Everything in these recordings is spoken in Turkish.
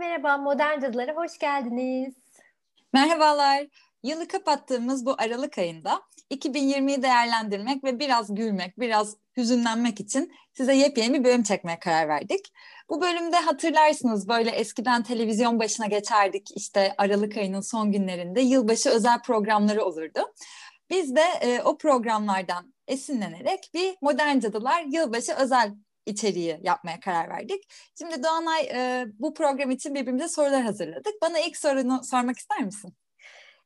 merhaba, Modern Cadılara hoş geldiniz. Merhabalar. Yılı kapattığımız bu Aralık ayında 2020'yi değerlendirmek ve biraz gülmek, biraz hüzünlenmek için size yepyeni bir bölüm çekmeye karar verdik. Bu bölümde hatırlarsınız böyle eskiden televizyon başına geçerdik işte Aralık ayının son günlerinde yılbaşı özel programları olurdu. Biz de e, o programlardan esinlenerek bir Modern Cadılar Yılbaşı özel içeriği yapmaya karar verdik. Şimdi Doğanay e, bu program için birbirimize sorular hazırladık. Bana ilk sorunu sormak ister misin?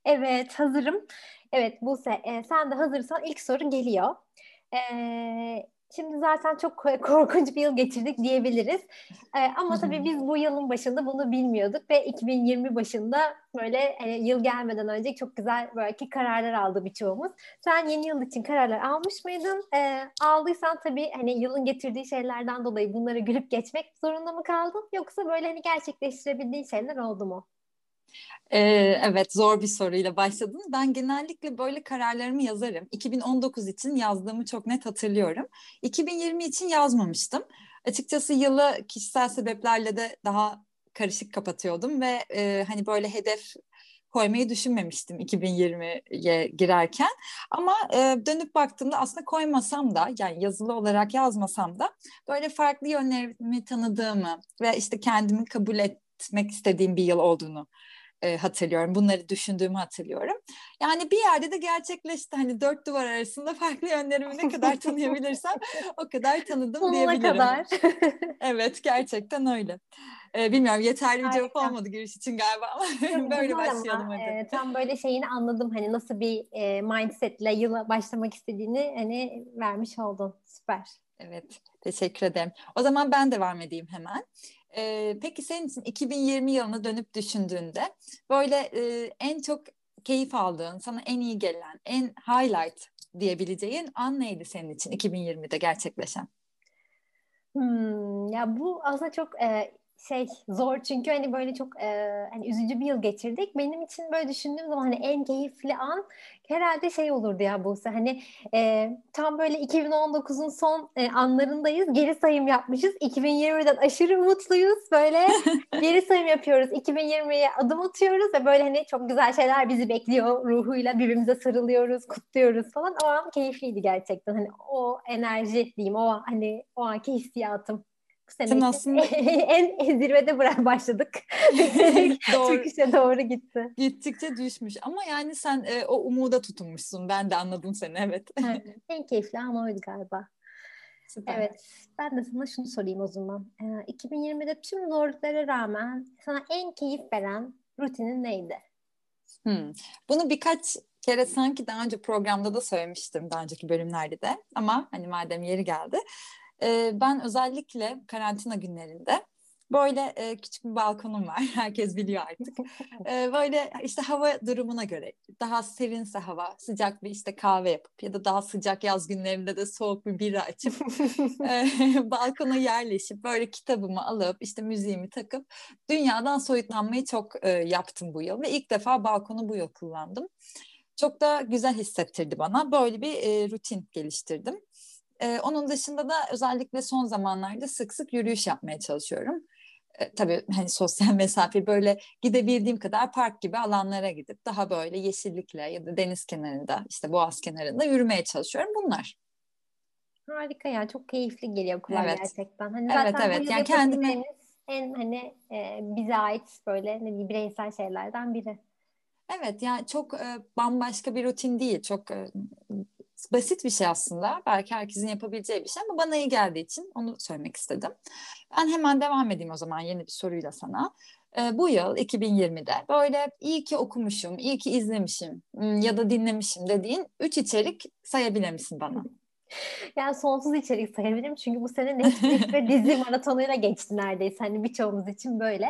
Evet hazırım. Evet Buse e, sen de hazırsan ilk soru geliyor. E, Şimdi zaten çok korkunç bir yıl geçirdik diyebiliriz. Ee, ama tabii biz bu yılın başında bunu bilmiyorduk ve 2020 başında böyle hani, yıl gelmeden önce çok güzel belki kararlar aldı birçoğumuz. Sen yeni yıl için kararlar almış mıydın? Ee, aldıysan tabii hani yılın getirdiği şeylerden dolayı bunları gülüp geçmek zorunda mı kaldın? Yoksa böyle hani gerçekleştirebildiğin şeyler oldu mu? Evet zor bir soruyla başladın. Ben genellikle böyle kararlarımı yazarım. 2019 için yazdığımı çok net hatırlıyorum. 2020 için yazmamıştım. Açıkçası yılı kişisel sebeplerle de daha karışık kapatıyordum ve e, hani böyle hedef koymayı düşünmemiştim 2020'ye girerken. Ama e, dönüp baktığımda aslında koymasam da yani yazılı olarak yazmasam da böyle farklı yönlerimi tanıdığımı ve işte kendimi kabul etmek istediğim bir yıl olduğunu e, hatırlıyorum. Bunları düşündüğümü hatırlıyorum. Yani bir yerde de gerçekleşti. Hani dört duvar arasında farklı yönlerimi ne kadar tanıyabilirsem o kadar tanıdım Sonuna diyebilirim. kadar. evet gerçekten öyle. Ee, bilmiyorum yeterli bir cevap olmadı giriş için galiba ama böyle başlayalım hadi. E, tam böyle şeyini anladım hani nasıl bir e, mindsetle yıla başlamak istediğini hani vermiş oldun. Süper. Evet teşekkür ederim. O zaman ben devam edeyim hemen. Ee, peki senin için 2020 yılına dönüp düşündüğünde böyle e, en çok keyif aldığın, sana en iyi gelen, en highlight diyebileceğin an neydi senin için 2020'de gerçekleşen? Hmm, ya bu aslında çok e, şey zor çünkü hani böyle çok e, hani üzücü bir yıl geçirdik. Benim için böyle düşündüğüm zaman hani en keyifli an herhalde şey olurdu ya Buse hani e, tam böyle 2019'un son e, anlarındayız. Geri sayım yapmışız. 2020'den aşırı mutluyuz. Böyle geri sayım yapıyoruz. 2020'ye adım atıyoruz ve böyle hani çok güzel şeyler bizi bekliyor. Ruhuyla birbirimize sarılıyoruz, kutluyoruz falan. O an keyifliydi gerçekten. Hani o enerji diyeyim, o hani o anki hissiyatım. Bu sene aslında en zirvede bırak başladık. doğru. Çıkışa doğru gitti. Gittikçe düşmüş ama yani sen e, o umuda tutunmuşsun. Ben de anladım seni evet. En keyifli ama oydu galiba. Süper. Evet. Ben de sana şunu sorayım o zaman. Ee, 2020'de tüm zorluklara rağmen sana en keyif veren rutinin neydi? Hmm. Bunu birkaç kere sanki daha önce programda da söylemiştim daha önceki bölümlerde de ama hani madem yeri geldi e, ben özellikle karantina günlerinde böyle e, küçük bir balkonum var. Herkes biliyor artık. E, böyle işte hava durumuna göre daha serinse hava, sıcak bir işte kahve yapıp ya da daha sıcak yaz günlerinde de soğuk bir bira açıp e, balkona yerleşip böyle kitabımı alıp işte müziğimi takıp dünyadan soyutlanmayı çok e, yaptım bu yıl ve ilk defa balkonu bu yıl kullandım. Çok da güzel hissettirdi bana. Böyle bir e, rutin geliştirdim. E, onun dışında da özellikle son zamanlarda sık sık yürüyüş yapmaya çalışıyorum. E, tabii hani sosyal mesafe böyle gidebildiğim kadar park gibi alanlara gidip daha böyle yeşillikle ya da deniz kenarında işte boğaz kenarında yürümeye çalışıyorum bunlar. Harika ya çok keyifli geliyor kulağa evet. gerçekten. Hani evet evet yani kendime en hani e, bize ait böyle ne bireysel şeylerden biri. Evet yani çok e, bambaşka bir rutin değil. Çok e, basit bir şey aslında. Belki herkesin yapabileceği bir şey ama bana iyi geldiği için onu söylemek istedim. Ben hemen devam edeyim o zaman yeni bir soruyla sana. Ee, bu yıl 2020'de böyle iyi ki okumuşum, iyi ki izlemişim ya da dinlemişim dediğin üç içerik sayabilir misin bana? Yani sonsuz içerik sayabilirim çünkü bu sene Netflix ve dizi maratonuyla geçti neredeyse hani birçoğumuz için böyle.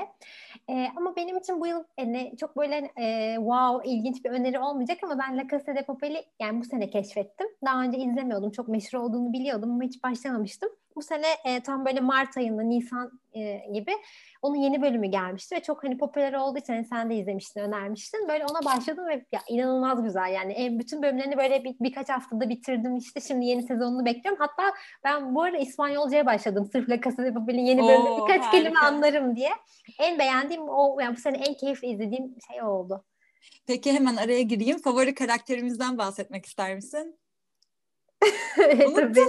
E, ama benim için bu yıl yani çok böyle e, wow ilginç bir öneri olmayacak ama ben La Casa de Papel'i yani bu sene keşfettim. Daha önce izlemiyordum. Çok meşhur olduğunu biliyordum ama hiç başlamamıştım. Bu sene e, tam böyle Mart ayında, Nisan e, gibi onun yeni bölümü gelmişti ve çok hani popüler olduğu için hani sen de izlemiştin, önermiştin. Böyle ona başladım ve ya, inanılmaz güzel yani. E, bütün bölümlerini böyle bir, birkaç haftada bitirdim işte. Şimdi yeni sezonunu bekliyorum. Hatta ben bu arada İspanyolcaya başladım. Sırf La Casa de Papel'in yeni bölümü birkaç harika. kelime anlarım diye. En beğendiğim o, yani bu sene en keyifli izlediğim şey oldu. Peki hemen araya gireyim. Favori karakterimizden bahsetmek ister misin? Tabii.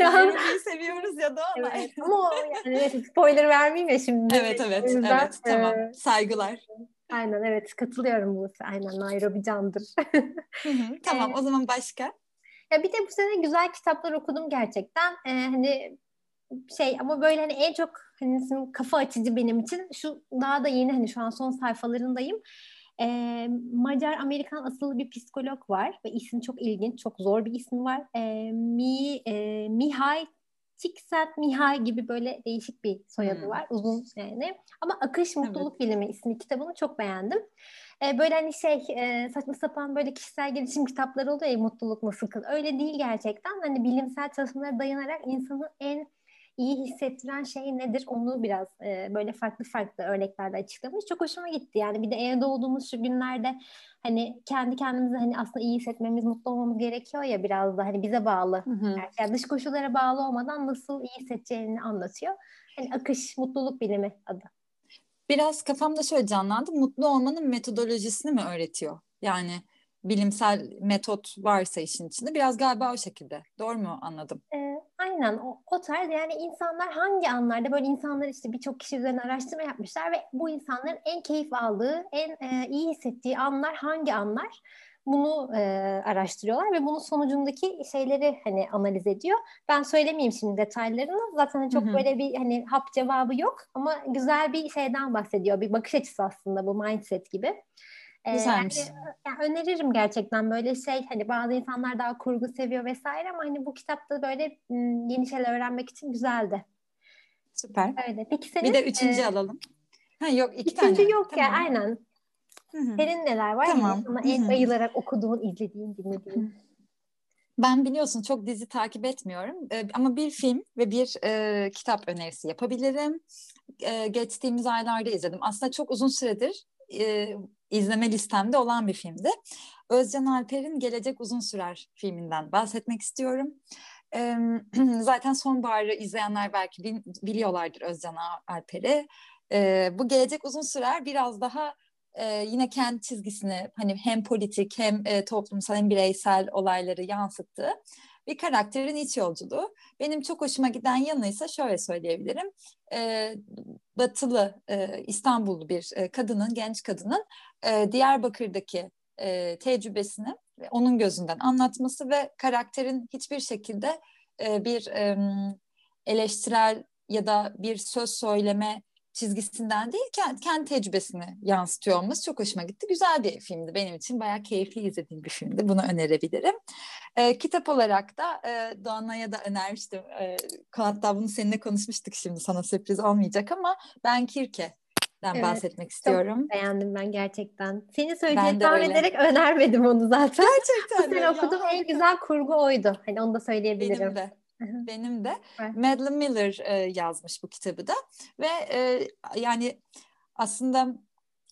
ya. seviyoruz ya da ona. Evet. Ama yani spoiler vermeyeyim ya şimdi. Evet evet yüzden, evet tamam e, saygılar. Aynen evet katılıyorum bu. Aynen Nairobi candır. tamam o zaman başka? Ya bir de bu sene güzel kitaplar okudum gerçekten. Ee, hani şey ama böyle hani en çok hani kafa açıcı benim için şu daha da yeni hani şu an son sayfalarındayım. E, Macar-Amerikan asıllı bir psikolog var ve ismi çok ilginç, çok zor bir ismi var. E, Mi, e, Mihay Çiksat Mihay gibi böyle değişik bir soyadı hmm. var. Uzun yani. Ama Akış Mutluluk evet. Bilimi ismi kitabını çok beğendim. Ee, böyle hani şey e, saçma sapan böyle kişisel gelişim kitapları oluyor ya mutluluk nasıl kıl. Öyle değil gerçekten. Hani bilimsel çalışmalara dayanarak insanı en iyi hissettiren şey nedir onu biraz e, böyle farklı farklı örneklerle açıklamış. Çok hoşuma gitti yani bir de evde olduğumuz şu günlerde hani kendi kendimize hani aslında iyi hissetmemiz, mutlu olmamız gerekiyor ya biraz da hani bize bağlı. Hı hı. Yani dış koşullara bağlı olmadan nasıl iyi hissedeceğini anlatıyor. Hani akış, mutluluk bilimi adı. Biraz kafamda şöyle canlandı. Mutlu olmanın metodolojisini mi öğretiyor? Yani bilimsel metot varsa işin içinde biraz galiba o şekilde. Doğru mu anladım? Ee, aynen o, o tarz yani insanlar hangi anlarda böyle insanlar işte birçok kişi üzerine araştırma yapmışlar ve bu insanların en keyif aldığı, en e, iyi hissettiği anlar hangi anlar? Bunu e, araştırıyorlar ve bunun sonucundaki şeyleri hani analiz ediyor. Ben söylemeyeyim şimdi detaylarını. Zaten çok Hı-hı. böyle bir hani hap cevabı yok ama güzel bir şeyden bahsediyor. Bir bakış açısı aslında bu mindset gibi. Güzelmiş. Yani, yani öneririm gerçekten böyle şey hani bazı insanlar daha kurgu seviyor vesaire ama hani bu kitapta böyle yeni şeyler öğrenmek için güzeldi. Süper. Öyle. Peki senin, bir de üçüncü e, alalım. Ha yok iki üçüncü tane. yok tamam. ya aynen. Hı-hı. Senin neler var? Tamam. Sana en bayılarak okuduğun, izlediğin, dinlediğin. Ben biliyorsun çok dizi takip etmiyorum ee, ama bir film ve bir e, kitap önerisi yapabilirim. E, geçtiğimiz aylarda izledim. Aslında çok uzun süredir e, izleme listemde olan bir filmdi. Özcan Alper'in Gelecek Uzun Sürer filminden bahsetmek istiyorum. E, zaten sonbaharı izleyenler belki biliyorlardır Özcan Alper'i. E, bu Gelecek Uzun Sürer biraz daha e, yine kendi çizgisini hani hem politik hem e, toplumsal hem bireysel olayları yansıttığı bir karakterin iç yolculuğu. Benim çok hoşuma giden yanı ise şöyle söyleyebilirim. E, batılı e, İstanbullu bir e, kadının, genç kadının e, Diyarbakır'daki e, tecrübesini onun gözünden anlatması ve karakterin hiçbir şekilde e, bir e, eleştirel ya da bir söz söyleme çizgisinden değil kendi, kendi tecrübesini yansıtıyor olması çok hoşuma gitti. Güzel bir filmdi benim için. Bayağı keyifli izlediğim bir filmdi. Bunu önerebilirim. E, kitap olarak da e, Doğanay'a da önermiştim. E, hatta bunu seninle konuşmuştuk şimdi sana sürpriz olmayacak ama Ben Kirke ben evet, bahsetmek istiyorum. Çok beğendim ben gerçekten. Seni söyleyeceğini tahmin ederek önermedim onu zaten. Gerçekten. Bu sene okuduğum en güzel kurgu oydu. Hani onu da söyleyebilirim. Benim de. Benim de. Evet. Madeline Miller e, yazmış bu kitabı da ve e, yani aslında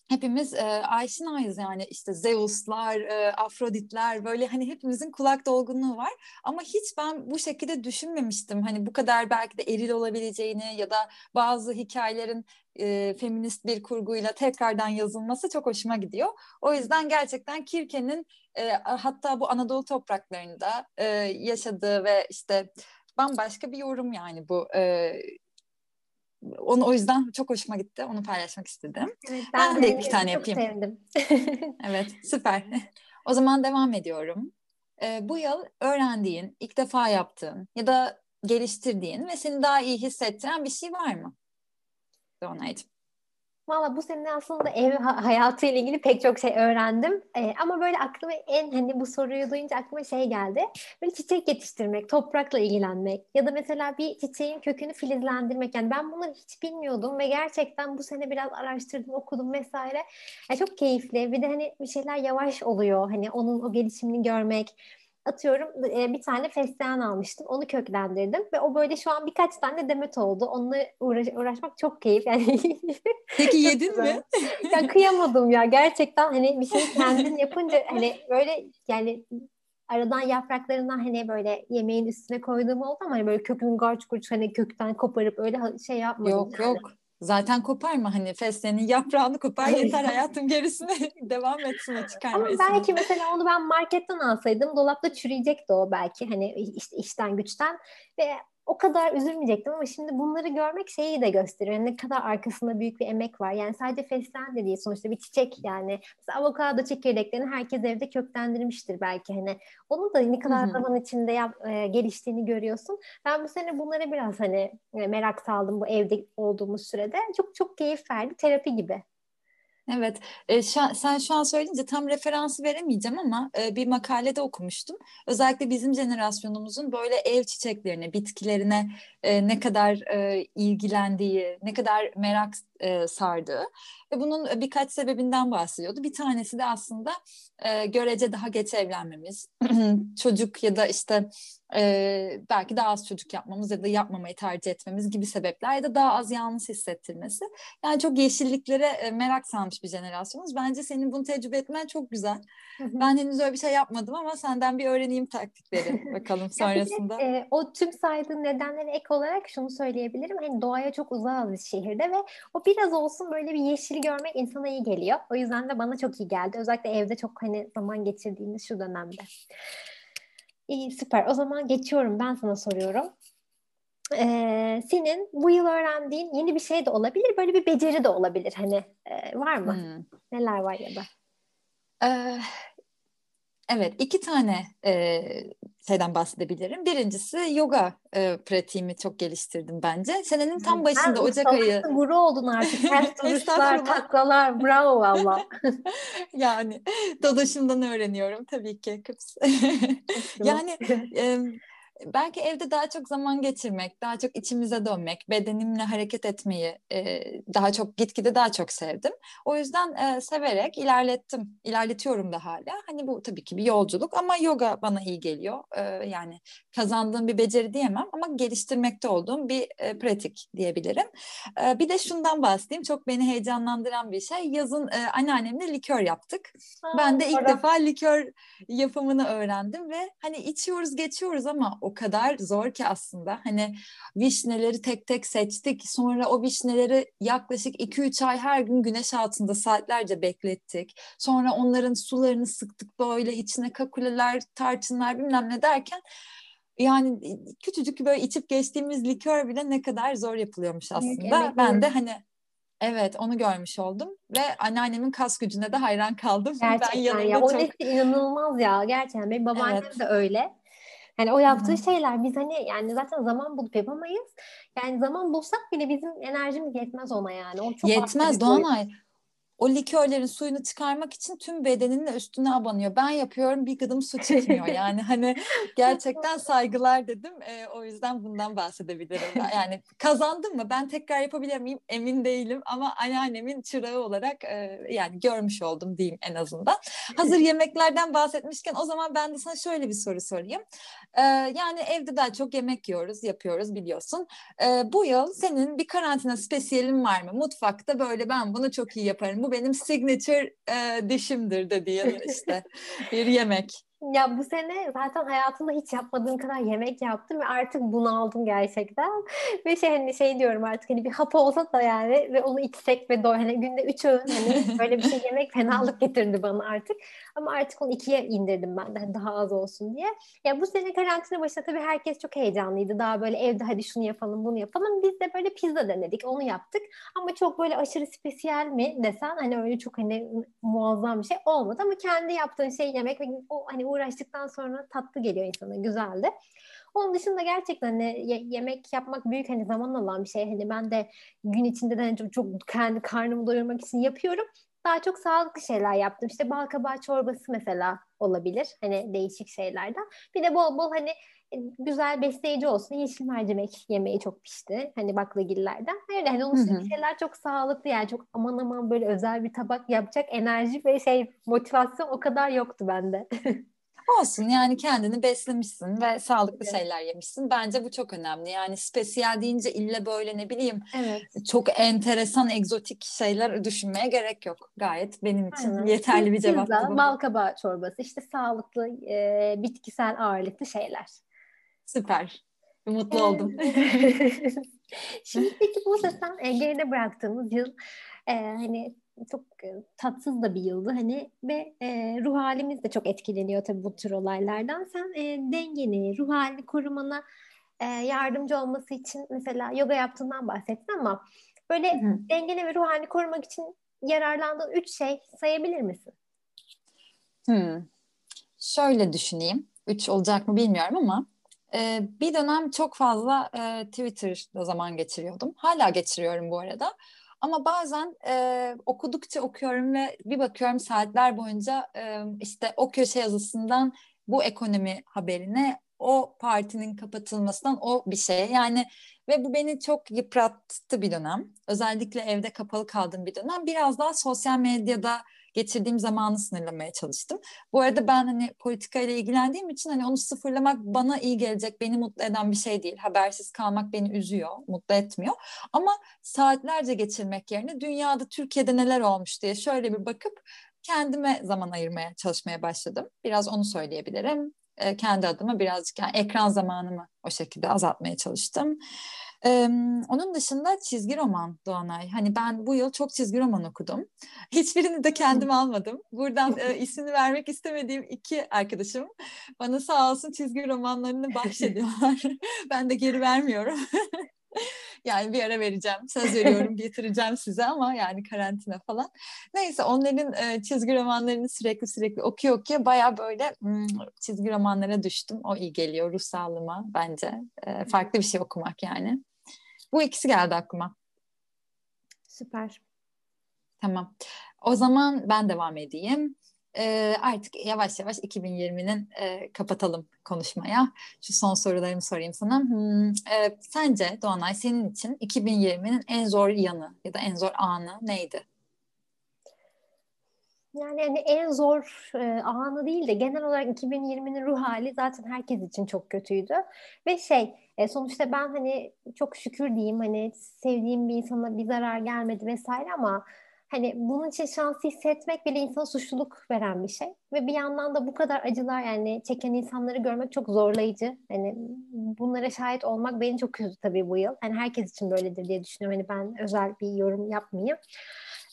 hepimiz e, aşinayız yani işte Zeus'lar, e, Afroditler böyle hani hepimizin kulak dolgunluğu var. Ama hiç ben bu şekilde düşünmemiştim. Hani bu kadar belki de eril olabileceğini ya da bazı hikayelerin e, feminist bir kurguyla tekrardan yazılması çok hoşuma gidiyor. O yüzden gerçekten Kirke'nin e, hatta bu Anadolu topraklarında e, yaşadığı ve işte bambaşka bir yorum yani bu e, onu o yüzden çok hoşuma gitti. Onu paylaşmak istedim. Evet, ben, ben de iki tane yapayım. Sevdim. evet, süper. O zaman devam ediyorum. Ee, bu yıl öğrendiğin, ilk defa yaptığın ya da geliştirdiğin ve seni daha iyi hissettiren bir şey var mı? Donaycığım. Valla bu sene aslında ev hayatı ile ilgili pek çok şey öğrendim. Ee, ama böyle aklıma en hani bu soruyu duyunca aklıma şey geldi. Böyle çiçek yetiştirmek, toprakla ilgilenmek ya da mesela bir çiçeğin kökünü filizlendirmek. Yani ben bunları hiç bilmiyordum ve gerçekten bu sene biraz araştırdım, okudum vesaire. Yani çok keyifli. Bir de hani bir şeyler yavaş oluyor. Hani onun o gelişimini görmek atıyorum e, bir tane fesleğen almıştım. Onu köklendirdim ve o böyle şu an birkaç tane demet oldu. Onunla uğraş, uğraşmak çok keyif. Yani Peki yedin mi? ya kıyamadım ya gerçekten hani bir şey kendin yapınca hani böyle yani aradan yapraklarından hani böyle yemeğin üstüne koyduğum oldu ama hani böyle kökünü garç kurç hani kökten koparıp öyle şey yapmadım. Yok yani. yok. Zaten koparma hani fesleğenin yaprağını kopar yeter hayatım gerisine devam etsin o çıkarma. Ama belki mesela onu ben marketten alsaydım dolapta çürüyecekti o belki. Hani işte işten güçten ve o kadar üzülmeyecektim ama şimdi bunları görmek şeyi de gösteriyor. Yani ne kadar arkasında büyük bir emek var. Yani sadece fesleğen de değil sonuçta bir çiçek yani. Mesela avokado çekirdeklerini herkes evde köklendirmiştir belki hani. Onun da ne kadar Hı-hı. zaman içinde yap, e, geliştiğini görüyorsun. Ben bu sene bunlara biraz hani e, merak saldım bu evde olduğumuz sürede. Çok çok keyif verdi. Terapi gibi. Evet, e, şu, sen şu an söyleyince tam referansı veremeyeceğim ama e, bir makalede okumuştum. Özellikle bizim jenerasyonumuzun böyle ev çiçeklerine, bitkilerine e, ne kadar e, ilgilendiği, ne kadar merak e, sardığı ve bunun birkaç sebebinden bahsediyordu. Bir tanesi de aslında e, görece daha geç evlenmemiz, çocuk ya da işte e, belki daha az çocuk yapmamız ya da yapmamayı tercih etmemiz gibi sebepler ya da daha az yalnız hissettirmesi. Yani çok yeşilliklere e, merak salmış bir jenerasyonuz. Bence senin bunu tecrübe etmen çok güzel. ben henüz öyle bir şey yapmadım ama senden bir öğreneyim taktikleri bakalım sonrasında. Yani, e, o tüm saydığın nedenlere ek olarak şunu söyleyebilirim. Hani doğaya çok uzağız şehirde ve o biraz olsun böyle bir yeşil görmek insana iyi geliyor. O yüzden de bana çok iyi geldi. Özellikle evde çok hani zaman geçirdiğimiz şu dönemde. İyi süper. O zaman geçiyorum. Ben sana soruyorum. Ee, senin bu yıl öğrendiğin yeni bir şey de olabilir. Böyle bir beceri de olabilir. Hani e, var mı? Hmm. Neler var ya da? Ee, evet. iki tane e, şeyden bahsedebilirim. Birincisi yoga e, pratiğimi çok geliştirdim bence. Senenin tam başında ben Ocak ayı. Guru oldun artık. Ters duruşlar, taklalar. Bravo valla. yani Dodoş'umdan öğreniyorum tabii ki. yani e, belki evde daha çok zaman geçirmek, daha çok içimize dönmek, bedenimle hareket etmeyi e, daha çok gitgide daha çok sevdim. O yüzden e, severek ilerlettim, ilerletiyorum da hala. Hani bu tabii ki bir yolculuk ama yoga bana iyi geliyor. E, yani kazandığım bir beceri diyemem ama geliştirmekte olduğum bir e, pratik diyebilirim. E, bir de şundan bahsedeyim, çok beni heyecanlandıran bir şey. Yazın e, anneannemle likör yaptık. Ha, ben de ilk ara. defa likör yapımını öğrendim ve hani içiyoruz geçiyoruz ama o kadar zor ki aslında. Hani vişneleri tek tek seçtik. Sonra o vişneleri yaklaşık 2-3 ay her gün güneş altında saatlerce beklettik. Sonra onların sularını sıktık böyle içine kakuleler, tarçınlar bilmem ne derken yani küçücük böyle içip geçtiğimiz likör bile ne kadar zor yapılıyormuş aslında. Evet, ben de hani Evet onu görmüş oldum ve anneannemin kas gücüne de hayran kaldım. Gerçekten ben ya o çok... inanılmaz ya gerçekten benim babaannem evet. de öyle. Yani o yaptığı Hı-hı. şeyler biz hani yani zaten zaman bulup yapamayız. Yani zaman bulsak bile bizim enerjimiz yetmez ona yani. O çok Yetmez Doğanay o likörlerin suyunu çıkarmak için tüm bedeninin üstüne abanıyor. Ben yapıyorum bir gıdım su çıkmıyor. Yani hani gerçekten saygılar dedim. E, o yüzden bundan bahsedebilirim. Yani kazandım mı? Ben tekrar yapabilir miyim? Emin değilim ama anneannemin çırağı olarak e, yani görmüş oldum diyeyim en azından. Hazır yemeklerden bahsetmişken o zaman ben de sana şöyle bir soru sorayım. E, yani evde daha çok yemek yiyoruz, yapıyoruz biliyorsun. E, bu yıl senin bir karantina spesiyelin var mı? Mutfakta böyle ben bunu çok iyi yaparım bu benim signature e, dişimdir dediğin işte bir yemek. Ya bu sene zaten hayatımda hiç yapmadığım kadar yemek yaptım ve artık bunaldım gerçekten. Ve şey hani şey diyorum artık hani bir hap olsa da yani ve onu içsek ve doy hani günde üç öğün hani böyle bir şey yemek fenalık getirdi bana artık. Ama artık onu ikiye indirdim ben de hani daha az olsun diye. Ya bu sene karantina başında tabii herkes çok heyecanlıydı. Daha böyle evde hadi şunu yapalım bunu yapalım. Biz de böyle pizza denedik onu yaptık. Ama çok böyle aşırı spesiyel mi desen hani öyle çok hani muazzam bir şey olmadı. Ama kendi yaptığın şey yemek ve o hani uğraştıktan sonra tatlı geliyor insana güzeldi. Onun dışında gerçekten hani yemek yapmak büyük hani zaman alan bir şey. Hani ben de gün içinde de hani çok, çok kendi karnımı doyurmak için yapıyorum. Daha çok sağlıklı şeyler yaptım. İşte bal kabağı çorbası mesela olabilir. Hani değişik şeylerden. Bir de bol bol hani e, güzel besleyici olsun. Yeşil mercimek yemeği çok pişti. Hani baklagillerden. Öyle hani onun şeyler çok sağlıklı yani çok aman aman böyle özel bir tabak yapacak enerji ve şey motivasyon o kadar yoktu bende. Olsun yani kendini beslemişsin ve sağlıklı evet. şeyler yemişsin. Bence bu çok önemli. Yani spesiyel deyince ille böyle ne bileyim evet. çok enteresan egzotik şeyler düşünmeye gerek yok. Gayet benim için Aynen. yeterli bir cevap. Pizza, bal kabağı çorbası işte sağlıklı e, bitkisel ağırlıklı şeyler. Süper. Mutlu oldum. Şimdi peki bu sen e, geride bıraktığımız yıl e, hani çok e, tatsız da bir yıldı hani ve e, ruh halimiz de çok etkileniyor tabii bu tür olaylardan. Sen e, dengeni, ruh halini korumana e, yardımcı olması için mesela yoga yaptığından bahsettin ama böyle Hı. dengeni ve ruh halini korumak için yararlandığın üç şey sayabilir misin? Hmm. Şöyle düşüneyim. Üç olacak mı bilmiyorum ama e, bir dönem çok fazla e, Twitter'da zaman geçiriyordum. Hala geçiriyorum bu arada. Ama bazen e, okudukça okuyorum ve bir bakıyorum saatler boyunca e, işte o köşe yazısından bu ekonomi haberine o partinin kapatılmasından o bir şey. Yani ve bu beni çok yıprattı bir dönem. Özellikle evde kapalı kaldığım bir dönem. Biraz daha sosyal medyada geçirdiğim zamanı sınırlamaya çalıştım. Bu arada ben hani politika ile ilgilendiğim için hani onu sıfırlamak bana iyi gelecek, beni mutlu eden bir şey değil. Habersiz kalmak beni üzüyor, mutlu etmiyor. Ama saatlerce geçirmek yerine dünyada, Türkiye'de neler olmuş diye şöyle bir bakıp kendime zaman ayırmaya çalışmaya başladım. Biraz onu söyleyebilirim. E, kendi adıma birazcık yani ekran zamanımı o şekilde azaltmaya çalıştım. Ee, onun dışında çizgi roman Doğanay. Hani ben bu yıl çok çizgi roman okudum. Hiçbirini de kendim almadım. Buradan e, ismini vermek istemediğim iki arkadaşım bana sağ olsun çizgi romanlarını bahşediyorlar. ben de geri vermiyorum. yani bir ara vereceğim. Söz veriyorum getireceğim size ama yani karantina falan. Neyse onların e, çizgi romanlarını sürekli sürekli okuyor okuyor baya böyle hmm, çizgi romanlara düştüm. O iyi geliyor ruh sağlığıma bence. E, farklı bir şey okumak yani. Bu ikisi geldi aklıma. Süper. Tamam. O zaman ben devam edeyim. Ee, artık yavaş yavaş 2020'nin e, kapatalım konuşmaya. Şu son sorularımı sorayım sana. Hmm, e, sence Doğanay senin için 2020'nin en zor yanı ya da en zor anı neydi? Yani hani en zor e, anı değil de genel olarak 2020'nin ruh hali zaten herkes için çok kötüydü. Ve şey e, sonuçta ben hani çok şükür diyeyim hani sevdiğim bir insana bir zarar gelmedi vesaire ama hani bunun için şansı hissetmek bile insana suçluluk veren bir şey. Ve bir yandan da bu kadar acılar yani çeken insanları görmek çok zorlayıcı. Hani bunlara şahit olmak beni çok üzdü tabii bu yıl. Hani herkes için böyledir diye düşünüyorum. Hani ben özel bir yorum yapmayayım.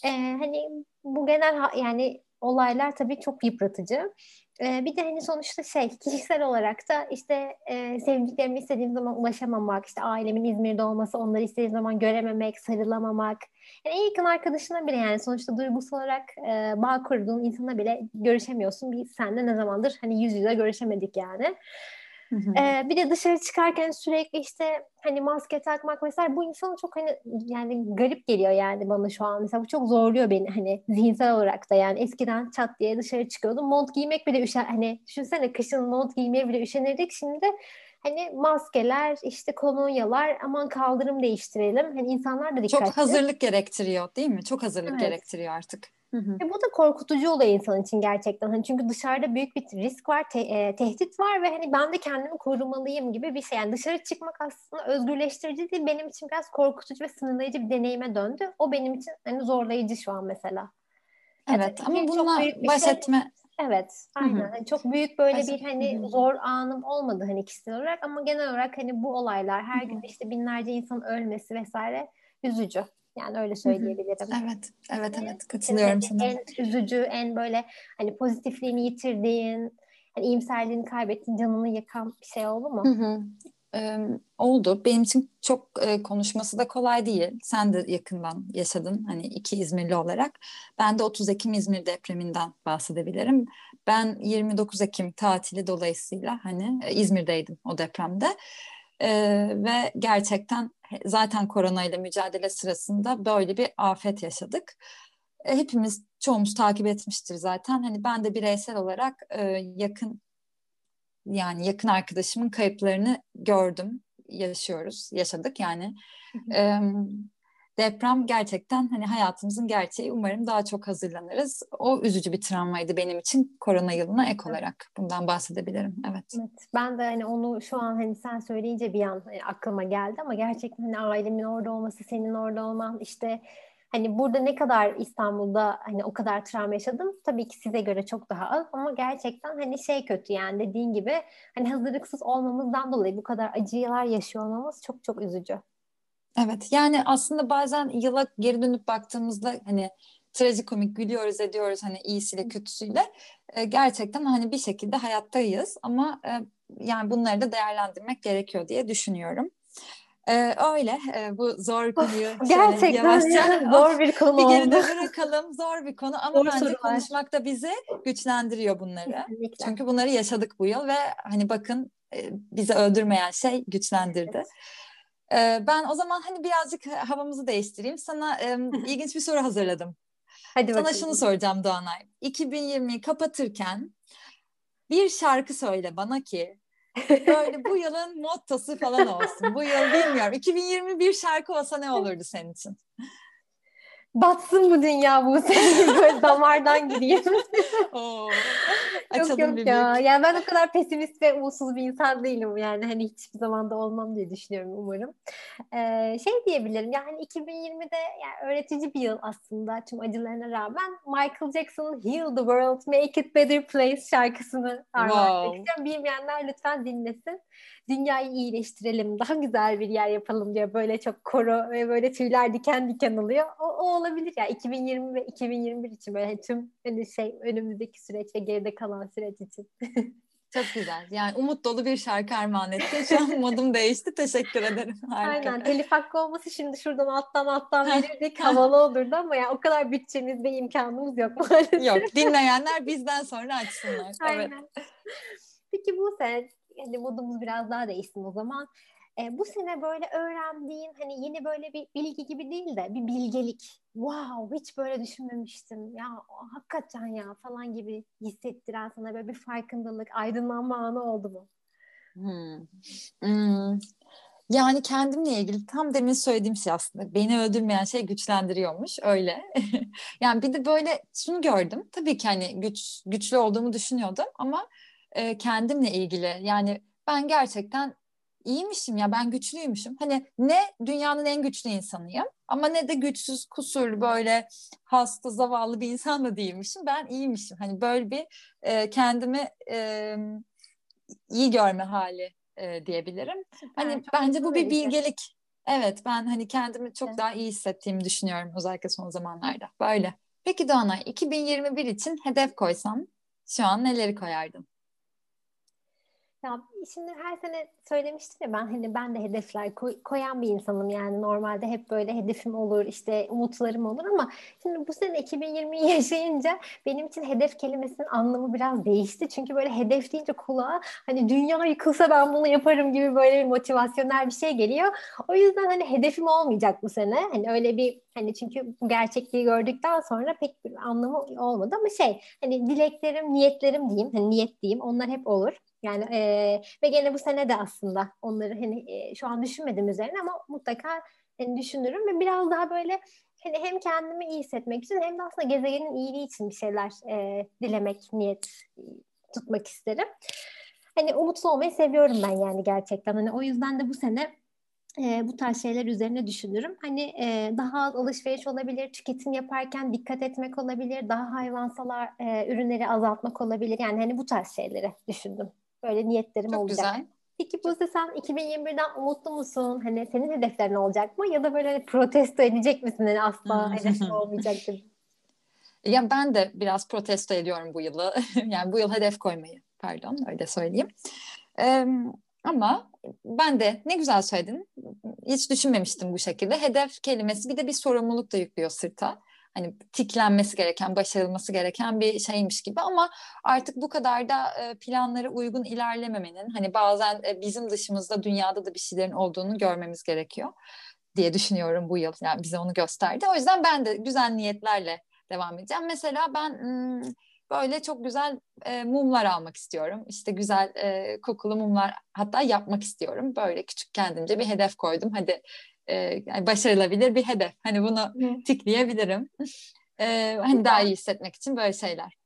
Ee, hani bu genel yani olaylar tabii çok yıpratıcı. Ee, bir de hani sonuçta şey kişisel olarak da işte e, sevdiklerimi istediğim zaman ulaşamamak, işte ailemin İzmir'de olması, onları istediğim zaman görememek, sarılamamak. Yani en yakın arkadaşına bile yani sonuçta duygusal olarak e, bağ kurduğun insana bile görüşemiyorsun. Bir senle ne zamandır hani yüz yüze görüşemedik yani. Ee, bir de dışarı çıkarken sürekli işte hani maske takmak mesela bu insanı çok hani yani garip geliyor yani bana şu an mesela bu çok zorluyor beni hani zihinsel olarak da yani eskiden çat diye dışarı çıkıyordum mont giymek bile üşen hani düşünsene kışın mont giymeye bile üşenirdik şimdi hani maskeler işte kolonyalar aman kaldırım değiştirelim hani insanlar da dikkatli. Çok hazırlık gerektiriyor değil mi? Çok hazırlık evet. gerektiriyor artık. Hı hı. Ve bu da korkutucu oluyor insan için gerçekten. Hani çünkü dışarıda büyük bir risk var, te- e, tehdit var ve hani ben de kendimi korumalıyım gibi bir şey. Yani dışarı çıkmak aslında özgürleştirici değil, benim için biraz korkutucu ve sınırlayıcı bir deneyime döndü. O benim için hani zorlayıcı şu an mesela. Evet yani, ama bununla baş şey, etme Evet, aynen. Hı hı. Hani çok büyük böyle bir hani hı hı. zor anım olmadı hani kişisel olarak ama genel olarak hani bu olaylar her hı hı. gün işte binlerce insan ölmesi vesaire üzücü. Yani öyle söyleyebilirim. Evet, evet, evet. Katılıyorum sana. En üzücü, en böyle hani pozitifliğini yitirdiğin, hani iyimserliğini kaybettiğin, canını yakan bir şey oldu mu? Hı hı. Ee, oldu. Benim için çok e, konuşması da kolay değil. Sen de yakından yaşadın hani iki İzmirli olarak. Ben de 30 Ekim İzmir depreminden bahsedebilirim. Ben 29 Ekim tatili dolayısıyla hani e, İzmir'deydim o depremde. Ee, ve gerçekten zaten koronayla mücadele sırasında böyle bir afet yaşadık. E, hepimiz çoğumuz takip etmiştir zaten. Hani ben de bireysel olarak e, yakın yani yakın arkadaşımın kayıplarını gördüm, yaşıyoruz, yaşadık yani. E, deprem gerçekten hani hayatımızın gerçeği. Umarım daha çok hazırlanırız. O üzücü bir travmaydı benim için korona yılına ek olarak. Bundan bahsedebilirim. Evet. evet. Ben de hani onu şu an hani sen söyleyince bir an hani aklıma geldi ama gerçekten hani ailemin orada olması, senin orada olman işte Hani burada ne kadar İstanbul'da hani o kadar travma yaşadım tabii ki size göre çok daha az ama gerçekten hani şey kötü yani dediğin gibi hani hazırlıksız olmamızdan dolayı bu kadar acılar yaşıyor olmamız çok çok üzücü. Evet yani aslında bazen yıla geri dönüp baktığımızda hani trajikomik gülüyoruz ediyoruz hani iyisiyle kötüsüyle e, gerçekten hani bir şekilde hayattayız ama e, yani bunları da değerlendirmek gerekiyor diye düşünüyorum. Ee, öyle e, bu zor konuyu gerçekten yavaşça zor bir konu bir geride bırakalım zor bir konu ama zor bence sorular. konuşmak da bizi güçlendiriyor bunları Kesinlikle. çünkü bunları yaşadık bu yıl ve hani bakın e, bizi öldürmeyen şey güçlendirdi. Evet. Ben o zaman hani birazcık havamızı değiştireyim sana e, ilginç bir soru hazırladım. Hadi Sana şunu soracağım Doğanay. 2020'yi kapatırken bir şarkı söyle bana ki Böyle bu yılın mottosu falan olsun. Bu yıl bilmiyorum. 2021 şarkı olsa ne olurdu senin için? Batsın bu dünya bu senin böyle damardan gideyim. Oo, yok yok ya. Yani ben o kadar pesimist ve umutsuz bir insan değilim yani hani hiçbir zaman da olmam diye düşünüyorum umarım. Ee, şey diyebilirim yani 2020'de yani öğretici bir yıl aslında tüm acılarına rağmen Michael Jackson'ın Heal the World, Make It Better Place şarkısını armağan wow. Bilmeyenler lütfen dinlesin dünyayı iyileştirelim, daha güzel bir yer yapalım diye böyle çok koro ve böyle tüyler diken diken oluyor. O, o olabilir ya yani 2020 ve 2021 için böyle tüm hani şey önümüzdeki süreç ve geride kalan süreç için. Çok güzel. Yani umut dolu bir şarkı armağan ettin. Şu an modum değişti. Teşekkür ederim. Harika. Aynen. Telif hakkı olması şimdi şuradan alttan alttan verirdik. havalı olurdu ama ya o kadar bütçemiz ve imkanımız yok maalesef. Yok. Dinleyenler bizden sonra açsınlar. Aynen. Evet. Peki bu sen hani modumuz biraz daha değişsin o zaman. E, bu sene böyle öğrendiğin hani yeni böyle bir bilgi gibi değil de bir bilgelik. Wow hiç böyle düşünmemiştim. Ya hakikaten ya falan gibi hissettiren sana böyle bir farkındalık, aydınlanma anı oldu mu? Hmm. Hmm. Yani kendimle ilgili tam demin söylediğim şey aslında. Beni öldürmeyen şey güçlendiriyormuş öyle. yani bir de böyle şunu gördüm. Tabii ki hani güç güçlü olduğumu düşünüyordum ama e, kendimle ilgili. Yani ben gerçekten iyiymişim ya ben güçlüymüşüm. Hani ne dünyanın en güçlü insanıyım ama ne de güçsüz, kusurlu böyle hasta, zavallı bir insan da değilmişim. Ben iyiymişim. Hani böyle bir e, kendimi e, iyi görme hali e, diyebilirim. Süper, hani bence bu bir bilgelik. Evet ben hani kendimi çok evet. daha iyi hissettiğimi düşünüyorum özellikle son zamanlarda. Böyle. Peki Doğanay 2021 için hedef koysam şu an neleri koyardın? Ya şimdi her sene söylemiştim ya ben hani ben de hedefler koy, koyan bir insanım yani normalde hep böyle hedefim olur işte umutlarım olur ama şimdi bu sene 2020'yi yaşayınca benim için hedef kelimesinin anlamı biraz değişti. Çünkü böyle hedef deyince kulağa hani dünya yıkılsa ben bunu yaparım gibi böyle bir motivasyonel bir şey geliyor. O yüzden hani hedefim olmayacak bu sene. Hani öyle bir hani çünkü bu gerçekliği gördükten sonra pek bir anlamı olmadı ama şey hani dileklerim, niyetlerim diyeyim. Hani niyet diyeyim onlar hep olur. Yani e, ve gene bu sene de aslında onları hani e, şu an düşünmedim üzerine ama mutlaka hani düşünürüm ve biraz daha böyle hani hem kendimi iyi hissetmek için hem de aslında gezegenin iyiliği için bir şeyler e, dilemek, niyet tutmak isterim. Hani umutlu olmayı seviyorum ben yani gerçekten. Hani o yüzden de bu sene e, bu tarz şeyler üzerine düşünürüm. Hani e, daha az alışveriş olabilir, tüketim yaparken dikkat etmek olabilir, daha hayvansalar e, ürünleri azaltmak olabilir. Yani hani bu tarz şeyleri düşündüm. Böyle niyetlerim Çok olacak. Güzel. Peki Buse sen 2021'den umutlu musun? Hani senin hedeflerin olacak mı? Ya da böyle hani protesto edecek misin? Hani asla hedefim olmayacak gibi. Ya ben de biraz protesto ediyorum bu yılı. yani bu yıl hedef koymayı. Pardon öyle söyleyeyim. Ee, ama ben de ne güzel söyledin. Hiç düşünmemiştim bu şekilde. Hedef kelimesi bir de bir sorumluluk da yüklüyor sırta hani tiklenmesi gereken, başarılması gereken bir şeymiş gibi ama artık bu kadar da e, planlara uygun ilerlememenin hani bazen e, bizim dışımızda dünyada da bir şeylerin olduğunu görmemiz gerekiyor diye düşünüyorum bu yıl. Yani bize onu gösterdi. O yüzden ben de güzel niyetlerle devam edeceğim. Mesela ben böyle çok güzel e, mumlar almak istiyorum. İşte güzel kokulu mumlar hatta yapmak istiyorum. Böyle küçük kendimce bir hedef koydum. Hadi e, yani başarılabilir bir hedef. Hani bunu Hı. tikleyebilirim. E, hani daha iyi hissetmek için böyle şeyler.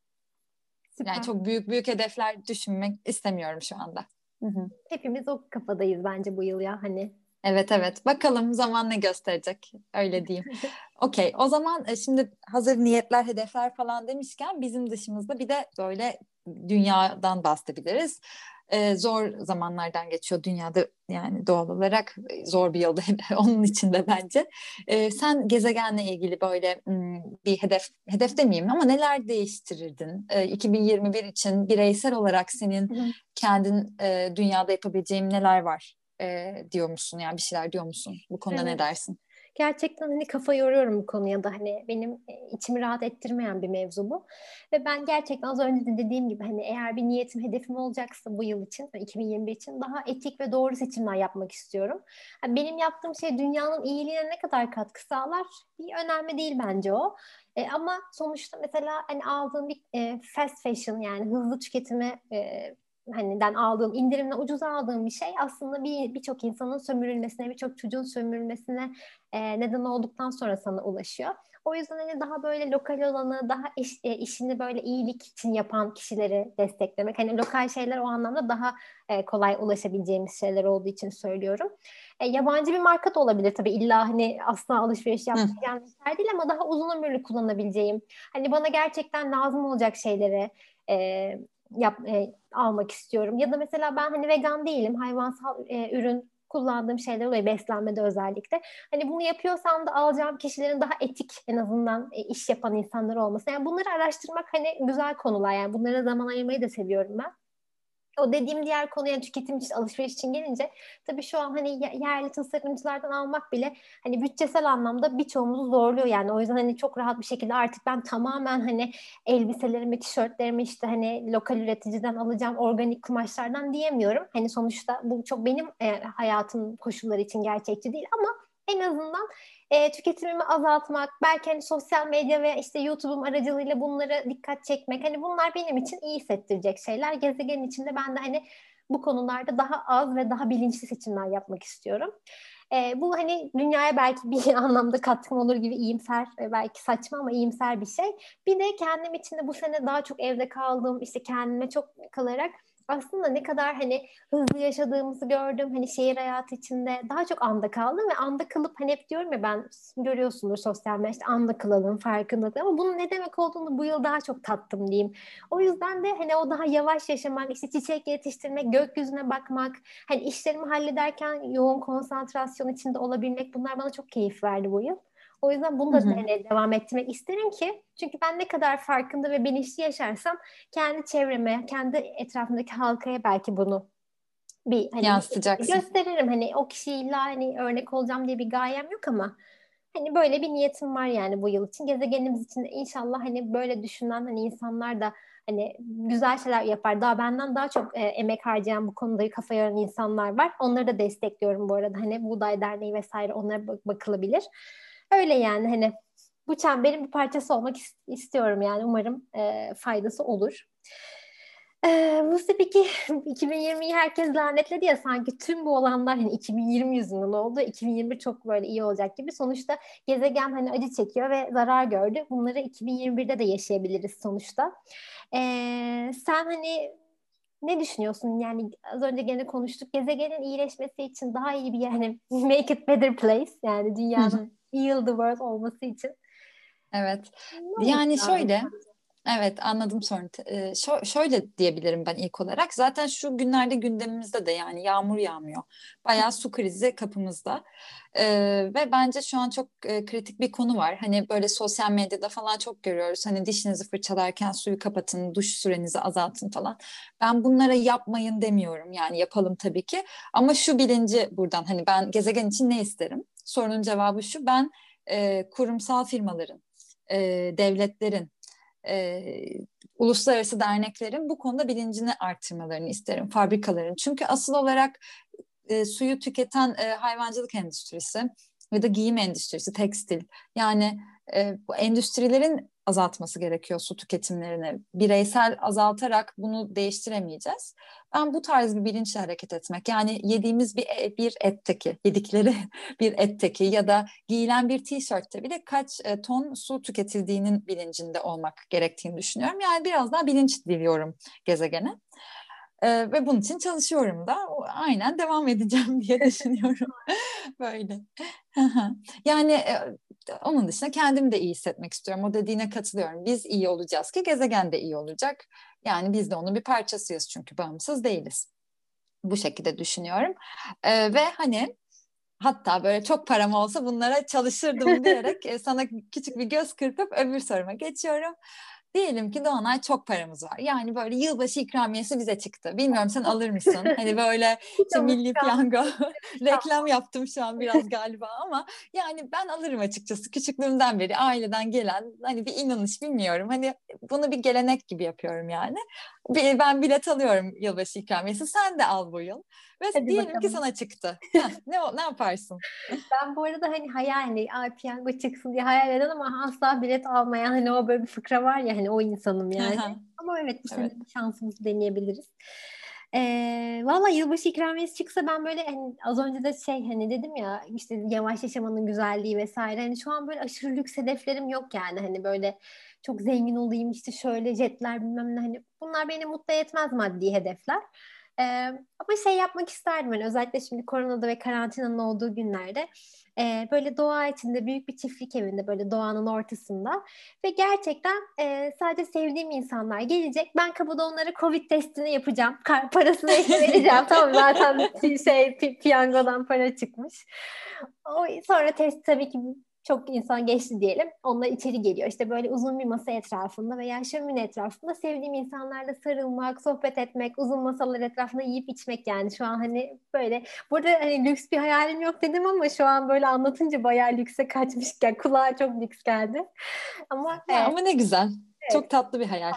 Süper. Yani çok büyük büyük hedefler düşünmek istemiyorum şu anda. Hı hı. Hepimiz o kafadayız bence bu yıl ya hani. Evet evet bakalım zaman ne gösterecek öyle diyeyim. Okey o zaman e, şimdi hazır niyetler hedefler falan demişken bizim dışımızda bir de böyle dünyadan bahsedebiliriz e, zor zamanlardan geçiyor dünyada yani doğal olarak zor bir yılda onun içinde bence. E, sen gezegenle ilgili böyle m, bir hedef hedef demeyeyim ama neler değiştirirdin? E, 2021 için bireysel olarak senin Hı. kendin e, dünyada yapabileceğin neler var e, diyor musun? Yani bir şeyler diyor musun? Bu konuda evet. ne dersin? Gerçekten hani kafa yoruyorum bu konuya da hani benim e, içimi rahat ettirmeyen bir mevzu bu. Ve ben gerçekten az önce de dediğim gibi hani eğer bir niyetim, hedefim olacaksa bu yıl için, 2021 için daha etik ve doğru seçimler yapmak istiyorum. Yani benim yaptığım şey dünyanın iyiliğine ne kadar katkı sağlar bir önemli değil bence o. E, ama sonuçta mesela hani aldığım bir e, fast fashion yani hızlı tüketimi e, hani den aldığım indirimle ucuz aldığım bir şey aslında bir birçok insanın sömürülmesine birçok çocuğun sömürülmesine e, neden olduktan sonra sana ulaşıyor. O yüzden hani daha böyle lokal olanı, daha iş, e, işini böyle iyilik için yapan kişileri desteklemek. Hani lokal şeyler o anlamda daha e, kolay ulaşabileceğimiz şeyler olduğu için söylüyorum. E, yabancı bir marka da olabilir tabii. İlla hani asla alışveriş yapmayacağım şeyler değil ama daha uzun ömürlü kullanabileceğim. Hani bana gerçekten lazım olacak şeyleri e, yap, e, almak istiyorum. Ya da mesela ben hani vegan değilim. Hayvansal e, ürün kullandığım şeyler oluyor beslenmede özellikle. Hani bunu yapıyorsam da alacağım kişilerin daha etik en azından e, iş yapan insanlar olması. Yani bunları araştırmak hani güzel konular. Yani bunlara zaman ayırmayı da seviyorum ben o dediğim diğer konuya tüketim için alışveriş için gelince tabii şu an hani yerli tasarımcılardan almak bile hani bütçesel anlamda birçoğumuzu zorluyor yani o yüzden hani çok rahat bir şekilde artık ben tamamen hani elbiselerimi, tişörtlerimi işte hani lokal üreticiden alacağım organik kumaşlardan diyemiyorum. Hani sonuçta bu çok benim hayatım koşulları için gerçekçi değil ama en azından e, tüketimimi azaltmak, belki hani sosyal medya ve işte YouTube'um aracılığıyla bunlara dikkat çekmek hani bunlar benim için iyi hissettirecek şeyler. Gezegen içinde ben de hani bu konularda daha az ve daha bilinçli seçimler yapmak istiyorum. E, bu hani dünyaya belki bir anlamda katkım olur gibi iyimser, e, belki saçma ama iyimser bir şey. Bir de kendim için de bu sene daha çok evde kaldım, işte kendime çok kalarak aslında ne kadar hani hızlı yaşadığımızı gördüm. Hani şehir hayatı içinde daha çok anda kaldım ve anda kalıp hani hep diyorum ya ben görüyorsunuz sosyal medyada işte anda kalalım farkındalık ama bunun ne demek olduğunu bu yıl daha çok tattım diyeyim. O yüzden de hani o daha yavaş yaşamak, işte çiçek yetiştirmek, gökyüzüne bakmak, hani işlerimi hallederken yoğun konsantrasyon içinde olabilmek bunlar bana çok keyif verdi bu yıl. O yüzden bunu da hani devam ettirmek isterim ki çünkü ben ne kadar farkında ve bilinçli yaşarsam kendi çevreme, kendi etrafımdaki halkaya belki bunu bir hani yansıtacaksın. Gösteririm hani o kişiyle hani örnek olacağım diye bir gayem yok ama hani böyle bir niyetim var yani bu yıl için. Gezegenimiz için de inşallah hani böyle düşünen hani insanlar da hani güzel şeyler yapar. Daha benden daha çok e, emek harcayan bu konuda kafa yoran insanlar var. Onları da destekliyorum bu arada. Hani Buğday Derneği vesaire onlara bak- bakılabilir. Öyle yani hani bu çemberin bir parçası olmak istiyorum yani umarım e, faydası olur. Ee, Musti peki 2020'yi herkes lanetledi ya sanki tüm bu olanlar hani 2020 yüzünden oldu. 2021 çok böyle iyi olacak gibi. Sonuçta gezegen hani acı çekiyor ve zarar gördü. Bunları 2021'de de yaşayabiliriz sonuçta. Ee, sen hani ne düşünüyorsun? Yani az önce gene konuştuk. Gezegenin iyileşmesi için daha iyi bir yer hani make it better place yani dünyanın heal the world olması için. Evet. Ne yani şöyle Evet anladım sorun. Ee, şöyle diyebilirim ben ilk olarak. Zaten şu günlerde gündemimizde de yani yağmur yağmıyor. Bayağı su krizi kapımızda. Ee, ve bence şu an çok e, kritik bir konu var. Hani böyle sosyal medyada falan çok görüyoruz. Hani dişinizi fırçalarken suyu kapatın, duş sürenizi azaltın falan. Ben bunlara yapmayın demiyorum. Yani yapalım tabii ki. Ama şu bilinci buradan hani ben gezegen için ne isterim? Sorunun cevabı şu. Ben e, kurumsal firmaların, e, devletlerin, e, uluslararası derneklerin bu konuda bilincini arttırmalarını isterim fabrikaların. Çünkü asıl olarak e, suyu tüketen e, hayvancılık endüstrisi ya da giyim endüstrisi, tekstil yani e, bu endüstrilerin azaltması gerekiyor su tüketimlerini. Bireysel azaltarak bunu değiştiremeyeceğiz. Ben bu tarz bir bilinçle hareket etmek yani yediğimiz bir, e, bir etteki, yedikleri bir etteki ya da giyilen bir tişörtte bile kaç e, ton su tüketildiğinin bilincinde olmak gerektiğini düşünüyorum. Yani biraz daha bilinç diliyorum gezegene. Ee, ve bunun için çalışıyorum da aynen devam edeceğim diye düşünüyorum. Böyle. yani e, onun dışında kendimi de iyi hissetmek istiyorum. O dediğine katılıyorum. Biz iyi olacağız ki gezegen de iyi olacak. Yani biz de onun bir parçasıyız çünkü bağımsız değiliz. Bu şekilde düşünüyorum. Ee, ve hani hatta böyle çok param olsa bunlara çalışırdım diyerek e, sana küçük bir göz kırpıp öbür soruma geçiyorum. Diyelim ki Doğanay çok paramız var. Yani böyle yılbaşı ikramiyesi bize çıktı. Bilmiyorum sen alır mısın? Hani böyle işte milli piyango reklam yaptım şu an biraz galiba ama yani ben alırım açıkçası. Küçüklüğümden beri aileden gelen hani bir inanış bilmiyorum. Hani bunu bir gelenek gibi yapıyorum yani. Ben bilet alıyorum yılbaşı ikramiyesi. Sen de al bu yıl. Ve Hadi diyelim bakalım. ki sana çıktı. ne ne yaparsın? Ben bu arada hani hayal hani ay piyango çıksın diye hayal eden ama asla bilet almayan hani o böyle bir fıkra var ya hani o insanım yani. ama evet bu evet. sene şansımızı deneyebiliriz. Ee, Valla yılbaşı ikramiyesi çıksa ben böyle hani az önce de şey hani dedim ya işte yavaş yaşamanın güzelliği vesaire. Hani şu an böyle aşırı lüks hedeflerim yok yani hani böyle çok zengin olayım işte şöyle jetler bilmem ne hani bunlar beni mutlu etmez maddi hedefler. Ee, ama şey yapmak isterdim hani özellikle şimdi koronada ve karantinanın olduğu günlerde e, böyle doğa içinde büyük bir çiftlik evinde böyle doğanın ortasında ve gerçekten e, sadece sevdiğim insanlar gelecek. Ben kapıda onlara covid testini yapacağım. Kar, parasını vereceğim. tamam zaten şey piyangodan para çıkmış. O, sonra test tabii ki çok insan geçti diyelim. Onlar içeri geliyor. İşte böyle uzun bir masa etrafında veya şömine etrafında sevdiğim insanlarla sarılmak, sohbet etmek, uzun masalar etrafında yiyip içmek yani. Şu an hani böyle burada hani lüks bir hayalim yok dedim ama şu an böyle anlatınca bayağı lükse kaçmışken kulağa çok lüks geldi. Ama ya, evet. ama ne güzel. Evet. Çok tatlı bir hayal.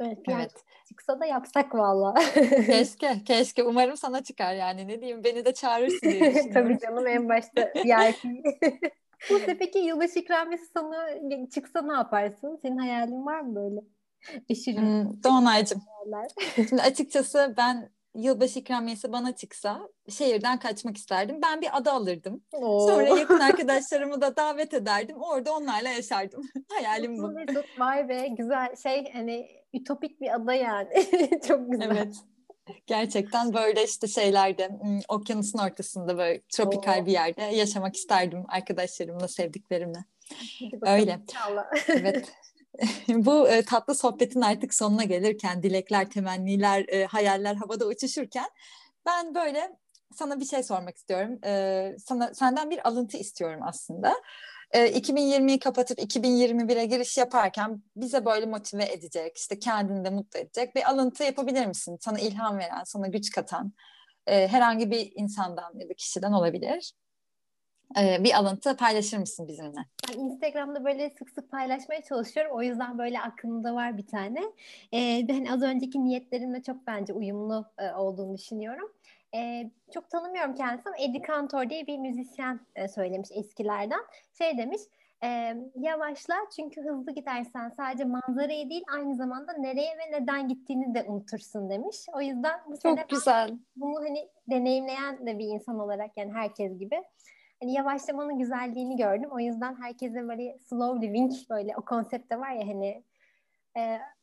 Evet, evet. çıksa da yapsak valla. keşke, keşke. Umarım sana çıkar yani. Ne diyeyim, beni de çağırırsın diye. Tabii canım en başta VIP. Buse peki yılbaşı ikramiyesi sana çıksa ne yaparsın? Senin hayalin var mı böyle? Aşırı. Hmm, Doğanaycığım. Şimdi açıkçası ben yılbaşı ikramiyesi bana çıksa şehirden kaçmak isterdim. Ben bir ada alırdım. Oo. Sonra yakın arkadaşlarımı da davet ederdim. Orada onlarla yaşardım. Hayalim bu. Vay be güzel şey hani ütopik bir ada yani. Çok güzel. Evet. Gerçekten böyle işte şeylerde okyanusun ortasında böyle tropikal Oo. bir yerde yaşamak isterdim arkadaşlarımla, sevdiklerimle. Öyle. evet. Bu e, tatlı sohbetin artık sonuna gelirken dilekler, temenniler, e, hayaller havada uçuşurken ben böyle sana bir şey sormak istiyorum. E, sana senden bir alıntı istiyorum aslında e, 2020'yi kapatıp 2021'e giriş yaparken bize böyle motive edecek, işte kendini de mutlu edecek bir alıntı yapabilir misin? Sana ilham veren, sana güç katan e, herhangi bir insandan ya da kişiden olabilir. E, bir alıntı paylaşır mısın bizimle? Ben Instagram'da böyle sık sık paylaşmaya çalışıyorum. O yüzden böyle aklımda var bir tane. Ee, hani az önceki niyetlerimle çok bence uyumlu e, olduğunu düşünüyorum e, çok tanımıyorum kendisini ama Eddie Cantor diye bir müzisyen e, söylemiş eskilerden. Şey demiş, e, yavaşla çünkü hızlı gidersen sadece manzarayı değil aynı zamanda nereye ve neden gittiğini de unutursun demiş. O yüzden bu çok güzel. Bunu hani deneyimleyen de bir insan olarak yani herkes gibi hani yavaşlamanın güzelliğini gördüm. O yüzden herkese böyle slow living böyle o konsepte var ya hani e,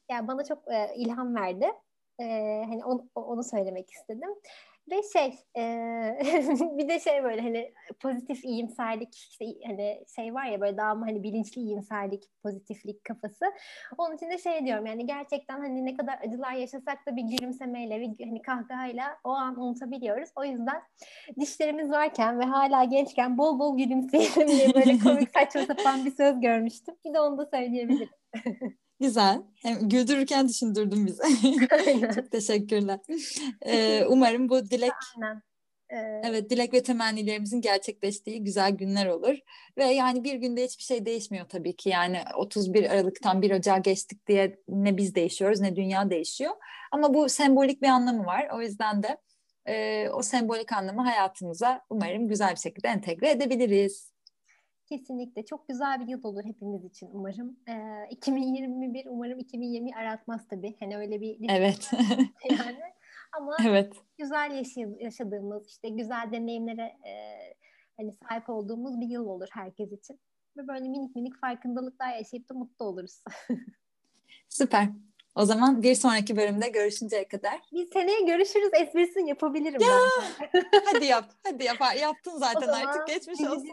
yani bana çok e, ilham verdi. E, hani onu, onu söylemek istedim. Ve şey e, bir de şey böyle hani pozitif iyimserlik işte hani şey var ya böyle daha mı hani bilinçli iyimserlik pozitiflik kafası. Onun için de şey diyorum yani gerçekten hani ne kadar acılar yaşasak da bir gülümsemeyle bir hani kahkahayla o an unutabiliyoruz. O yüzden dişlerimiz varken ve hala gençken bol bol gülümseyelim diye böyle komik saçma sapan bir söz görmüştüm. Bir de onu da söyleyebilirim. Güzel. Hem güldürürken düşündürdün bizi. Çok teşekkürler. Ee, umarım bu dilek Aynen. Ee... Evet dilek ve temennilerimizin gerçekleştiği güzel günler olur. Ve yani bir günde hiçbir şey değişmiyor tabii ki. Yani 31 Aralık'tan 1 Ocağı geçtik diye ne biz değişiyoruz ne dünya değişiyor. Ama bu sembolik bir anlamı var. O yüzden de e, o sembolik anlamı hayatımıza umarım güzel bir şekilde entegre edebiliriz. Kesinlikle. Çok güzel bir yıl olur hepimiz için umarım. Ee, 2021 umarım 2020 aratmaz tabii. Hani öyle bir Evet. yani. Ama evet. güzel yaşadığımız, işte güzel deneyimlere e, hani sahip olduğumuz bir yıl olur herkes için. Ve böyle minik minik farkındalıklar yaşayıp da mutlu oluruz. Süper. O zaman bir sonraki bölümde görüşünceye kadar. Biz seneye görüşürüz esprisini yapabilirim ya, ben. hadi yap. Hadi yap. Yaptın zaten o artık. Geçmiş olsun.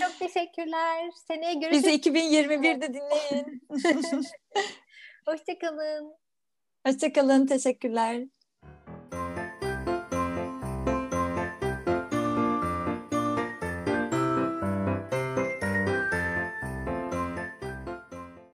çok teşekkürler. Seneye görüşürüz. Bizi 2021'de dinleyin. Hoşçakalın. Hoşçakalın. Teşekkürler.